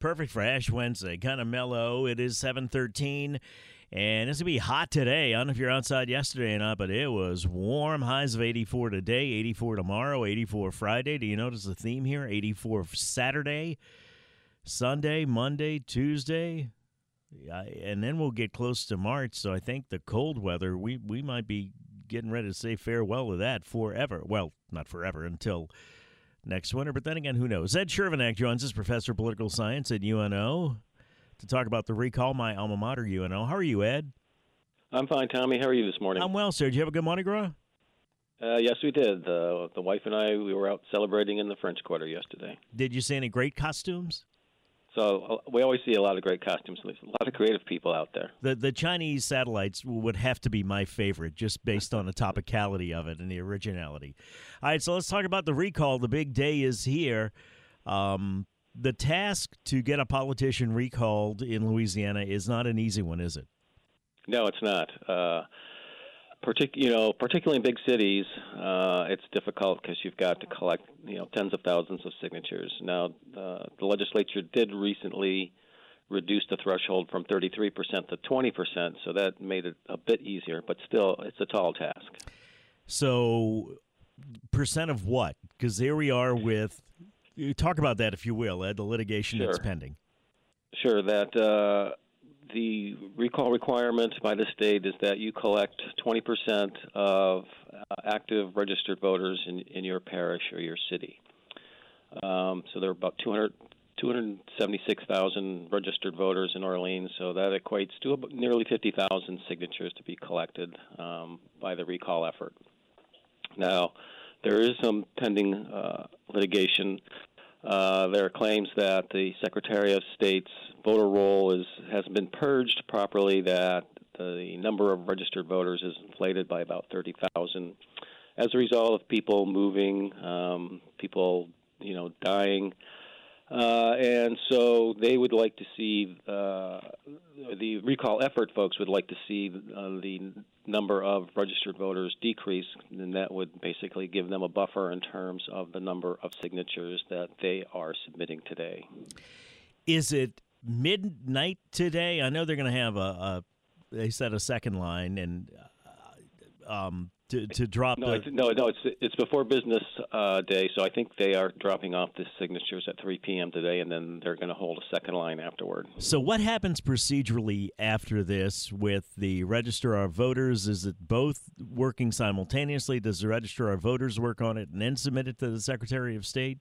Perfect for Ash Wednesday. Kind of mellow. It is 713. And it's going to be hot today. I don't know if you're outside yesterday or not, but it was warm. Highs of 84 today, 84 tomorrow, 84 Friday. Do you notice the theme here? 84 Saturday, Sunday, Monday, Tuesday. And then we'll get close to March. So I think the cold weather, we, we might be getting ready to say farewell to that forever. Well, not forever, until next winter. But then again, who knows? Ed Chervenak joins us, professor of political science at UNO, to talk about the recall, my alma mater, UNO. How are you, Ed? I'm fine, Tommy. How are you this morning? I'm well, sir. Did you have a good Mardi Gras? Uh, yes, we did. Uh, the wife and I, we were out celebrating in the French Quarter yesterday. Did you see any great costumes? So uh, we always see a lot of great costumes. There's a lot of creative people out there. The the Chinese satellites would have to be my favorite, just based on the topicality of it and the originality. All right, so let's talk about the recall. The big day is here. Um, the task to get a politician recalled in Louisiana is not an easy one, is it? No, it's not. Uh, partic- you know, particularly in big cities, uh, it's difficult because you've got to collect, you know, tens of thousands of signatures. Now, uh, the legislature did recently reduce the threshold from 33% to 20%, so that made it a bit easier, but still, it's a tall task. So, percent of what? Because there we are with. Talk about that, if you will, Ed, the litigation sure. that's pending. Sure, that uh, the recall requirement by the state is that you collect 20% of uh, active registered voters in, in your parish or your city. Um, so there are about 200, 276,000 registered voters in Orleans, so that equates to nearly 50,000 signatures to be collected um, by the recall effort. Now, there is some pending uh, litigation uh, there are claims that the Secretary of State's voter roll is hasn't been purged properly. That the number of registered voters is inflated by about thirty thousand as a result of people moving, um, people you know dying. Uh, and so they would like to see uh, the recall effort folks would like to see uh, the number of registered voters decrease, and that would basically give them a buffer in terms of the number of signatures that they are submitting today. Is it midnight today? I know they're going to have a, a, they said a second line, and uh, um, to, to drop no, the... it's, no, no, it's it's before business uh, day, so I think they are dropping off the signatures at 3 p.m. today, and then they're going to hold a second line afterward. So, what happens procedurally after this with the registrar of voters? Is it both working simultaneously? Does the registrar of voters work on it and then submit it to the Secretary of State?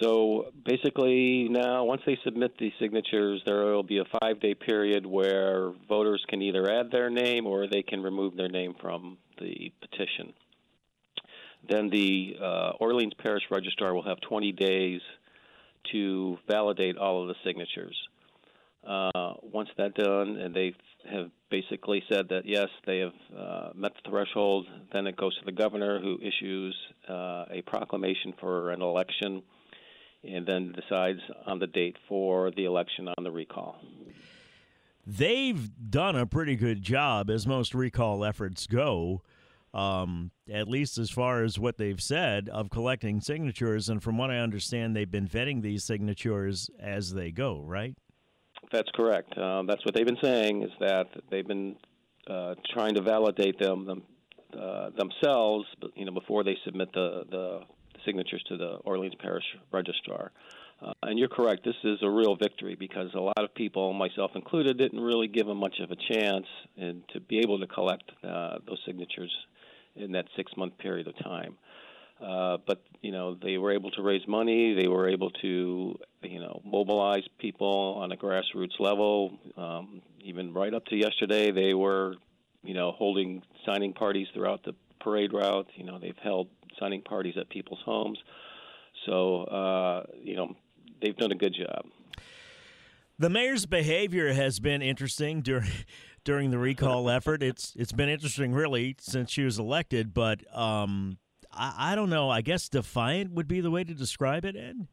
So basically, now once they submit the signatures, there will be a five day period where voters can either add their name or they can remove their name from the petition. Then the uh, Orleans Parish Registrar will have 20 days to validate all of the signatures. Uh, once that's done, and they have basically said that yes, they have uh, met the threshold, then it goes to the governor who issues uh, a proclamation for an election and then decides on the date for the election on the recall. They've done a pretty good job, as most recall efforts go, um, at least as far as what they've said, of collecting signatures. And from what I understand, they've been vetting these signatures as they go, right? That's correct. Uh, that's what they've been saying is that they've been uh, trying to validate them, them uh, themselves, you know, before they submit the, the signatures to the Orleans Parish Registrar. Uh, and you're correct. This is a real victory because a lot of people, myself included, didn't really give them much of a chance and to be able to collect uh, those signatures in that six-month period of time. Uh, but you know they were able to raise money. They were able to you know mobilize people on a grassroots level. Um, even right up to yesterday, they were you know holding signing parties throughout the parade route. You know they've held signing parties at people's homes. So uh, you know they've done a good job. The mayor's behavior has been interesting during during the recall effort. It's it's been interesting really since she was elected, but um, I, I don't know. I guess defiant would be the way to describe it, Ed.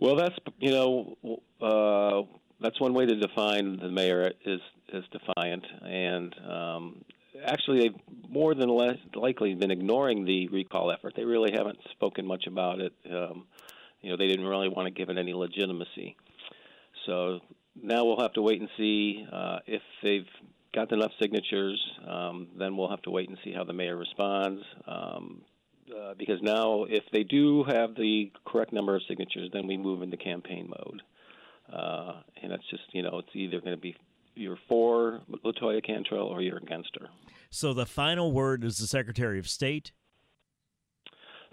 Well, that's you know uh, that's one way to define the mayor is is defiant, and um, actually they've more than less likely been ignoring the recall effort. They really haven't spoken much about it. Um, you know, they didn't really want to give it any legitimacy. So now we'll have to wait and see uh, if they've got enough signatures. Um, then we'll have to wait and see how the mayor responds. Um, uh, because now, if they do have the correct number of signatures, then we move into campaign mode. Uh, and that's just, you know, it's either going to be you're for Latoya Cantrell or you're against her. So the final word is the Secretary of State?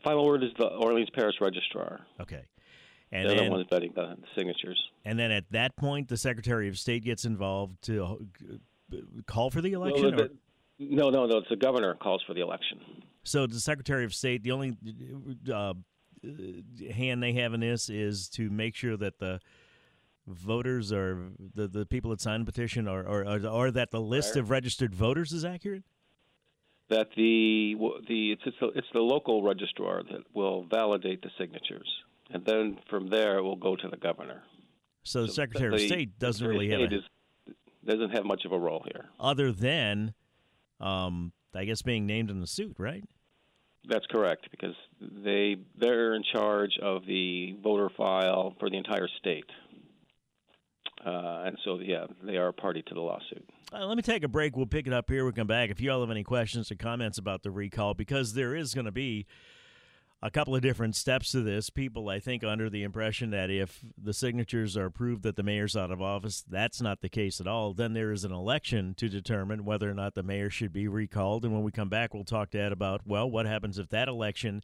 Final word is the Orleans Parish Registrar. Okay. And They're then, the ones vetting the signatures. And then at that point, the Secretary of State gets involved to uh, call for the election? Well, the, no, no, no. It's the governor calls for the election. So the Secretary of State, the only uh, hand they have in this is to make sure that the voters are the, the people that signed the petition or, or, or, or that the list of registered voters is accurate? That the the it's it's the, it's the local registrar that will validate the signatures, and then from there it will go to the governor. So the so Secretary the, of State doesn't really have a, is, doesn't have much of a role here, other than, um, I guess, being named in the suit, right? That's correct, because they they're in charge of the voter file for the entire state. Uh, and so, yeah, they are a party to the lawsuit. Uh, let me take a break. We'll pick it up here. We come back. If you all have any questions or comments about the recall, because there is going to be a couple of different steps to this. People, I think, under the impression that if the signatures are approved that the mayor's out of office, that's not the case at all. Then there is an election to determine whether or not the mayor should be recalled. And when we come back, we'll talk to Ed about, well, what happens if that election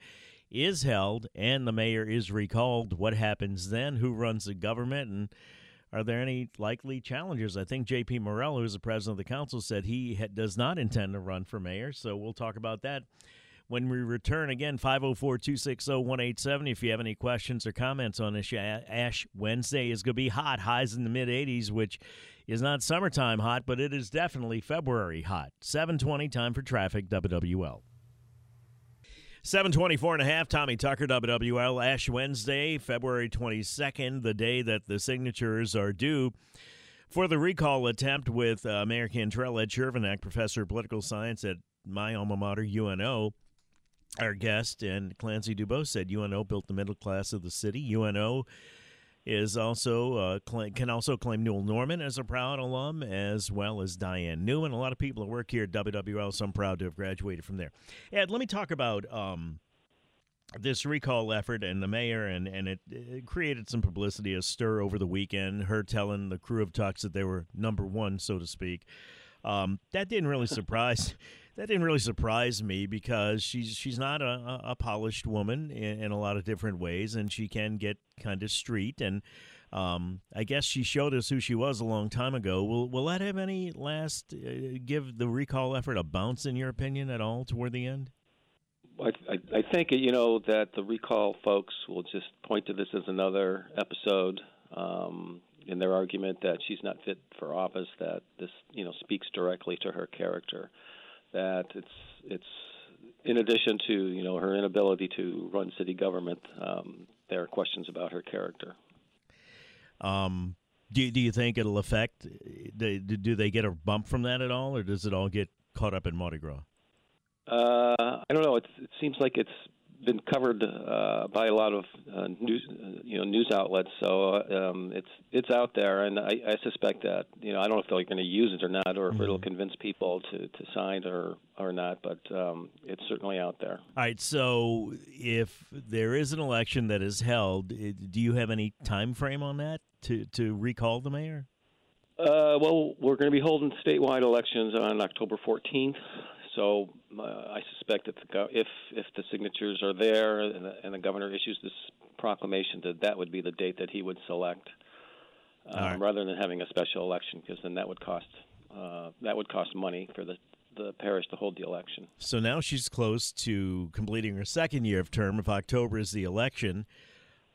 is held and the mayor is recalled? What happens then? Who runs the government? And are there any likely challenges? I think J.P. Morrell, who is the president of the council, said he ha- does not intend to run for mayor. So we'll talk about that when we return. Again, 504 260 187. If you have any questions or comments on this, Ash Wednesday is going to be hot, highs in the mid 80s, which is not summertime hot, but it is definitely February hot. 720 time for traffic, WWL. 724 and a half, Tommy Tucker, WWL, Ash Wednesday, February 22nd, the day that the signatures are due for the recall attempt with uh, Mayor Cantrell, Ed Chervenak, professor of political science at my alma mater, UNO. Our guest and Clancy DuBos said UNO built the middle class of the city. UNO is also uh, can also claim Newell Normand as a proud alum, as well as Diane Newman. A lot of people that work here at WWL, so I'm proud to have graduated from there. Ed, let me talk about um, this recall effort and the mayor, and, and it, it, created some publicity, a stir over the weekend, her telling the Krewe of Tucks that they were number one, so to speak. Um, that didn't really surprise that didn't really surprise me because she's she's not a, a polished woman in, in, a lot of different ways, and she can get kind of street. And um, I guess she showed us who she was a long time ago. Will will that have any last uh, give the recall effort a bounce in your opinion at all toward the end? I, I, think you know that the recall folks will just point to this as another episode. Um, in their argument that she's not fit for office, that this you know speaks directly to her character that it's it's in addition to you know her inability to run city government, um, there are questions about her character. Um, do do you think it'll affect? Do, do they get a bump from that at all, or does it all get caught up in Mardi Gras? Uh, I don't know. It's, it seems like it's been covered uh, by a lot of uh, news, you know, news outlets. So uh, um, it's it's out there, and I, I suspect that you know I don't know if they're going to use it or not, or if mm-hmm. it'll convince people to, to sign or or not. But um, it's certainly out there. All right. So if there is an election that is held, do you have any time frame on that to to recall the mayor? Uh, well, we're going to be holding statewide elections on October 14th. So uh, I suspect that the, if if the signatures are there and the, and the, governor issues this proclamation, that that would be the date that he would select, um, right. rather than having a special election, because then that would cost uh, that would cost money for the the parish to hold the election. So now she's close to completing her second year of term. If October is the election,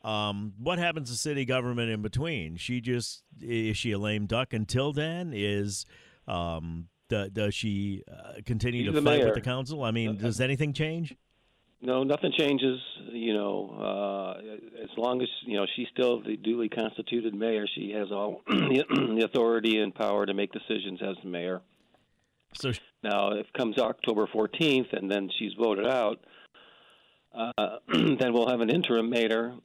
um, what happens to city government in between? She just is she a lame duck until then? Is um, does she uh, continue She's to fight mayor. with the council? I mean, does anything change? No, nothing changes. You know, uh, as long as you know she's still the duly constituted mayor, she has all the authority and power to make decisions as the mayor. So now, if comes October 14th and then she's voted out, uh, then we'll have an interim mayor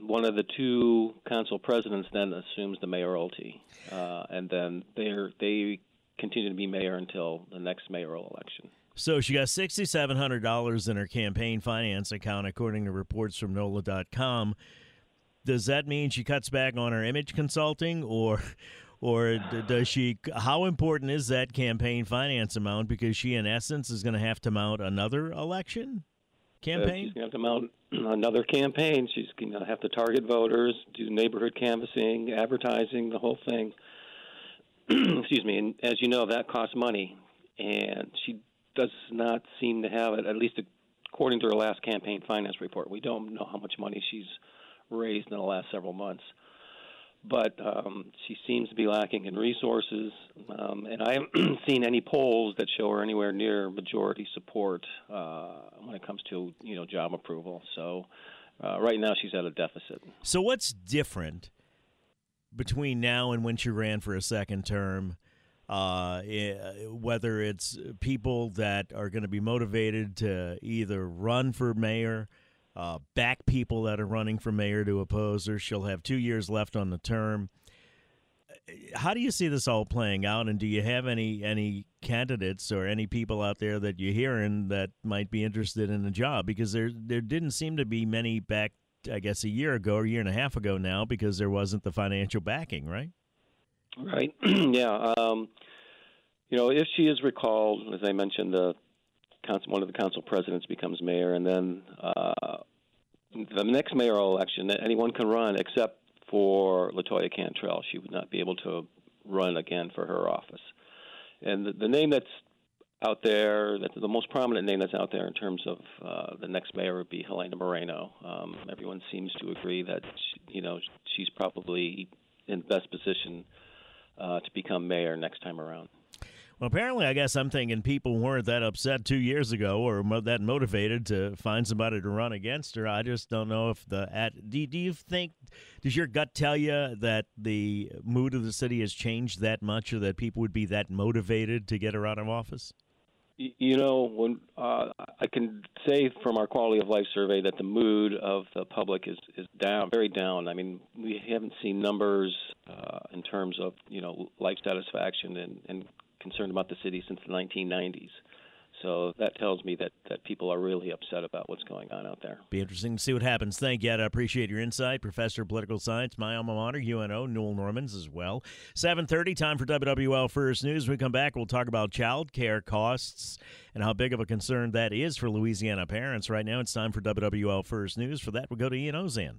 one of the two council presidents then assumes the mayoralty, uh, and then they they continue to be mayor until the next mayoral election. So she got sixty seven hundred dollars in her campaign finance account, according to reports from NOLA.com. Does that mean she cuts back on her image consulting, or, or does she? How important is that campaign finance amount? Because she, in essence, is going to have to mount another election campaign. Uh, she's going to have to mount another campaign. She's going to have to target voters, do neighborhood canvassing, advertising, the whole thing. Excuse me. And as you know, that costs money, and she does not seem to have it. At least according to her last campaign finance report, we don't know how much money she's raised in the last several months but um, she seems to be lacking in resources. Um, and I haven't seen any polls that show her anywhere near majority support uh, when it comes to you know job approval. So uh, right now she's at a deficit. So what's different between now and when she ran for a second term? Uh, eh, whether it's people that are going to be motivated to either run for mayor uh, back people that are running for mayor to oppose her. She'll have two years left on the term. How do you see this all playing out, and do you have any any candidates or any people out there that you're hearing that might be interested in a job? Because there there didn't seem to be many back, I guess, a year ago or a year and a half ago now, because there wasn't the financial backing, right? Right. yeah. Um, you know, if she is recalled, as I mentioned, the council, one of the council presidents becomes mayor, and then uh, the next mayoral election, anyone can run except for Latoya Cantrell. She would not be able to run again for her office. And the, the name that's out there, that's the most prominent name that's out there in terms of uh, the next mayor would be Helena Moreno. Um, everyone seems to agree that she, you know she's probably in the best position uh, to become mayor next time around. Well, apparently, I guess I'm thinking people weren't that upset two years ago or mo- that motivated to find somebody to run against her. I just don't know if the at. Do, do you think? Does your gut tell you that the mood of the city has changed that much, or that people would be that motivated to get her out of office? You know, when uh, I can say from our quality of life survey that the mood of the public is is down, very down. I mean, we haven't seen numbers uh, in terms of you know life satisfaction and, and concerned about the city since the 1990s. So that tells me that, that people are really upset about what's going on out there. Be interesting to see what happens. Thank you. I appreciate your insight, Professor of Political Science, my alma mater, UNO, Newell Normand's as well. 7:30, time for WWL First News. When we come back, we'll talk about child care costs and how big of a concern that is for Louisiana parents. Right now, it's time for WWL First News. For that, we'll go to Ian Ozan.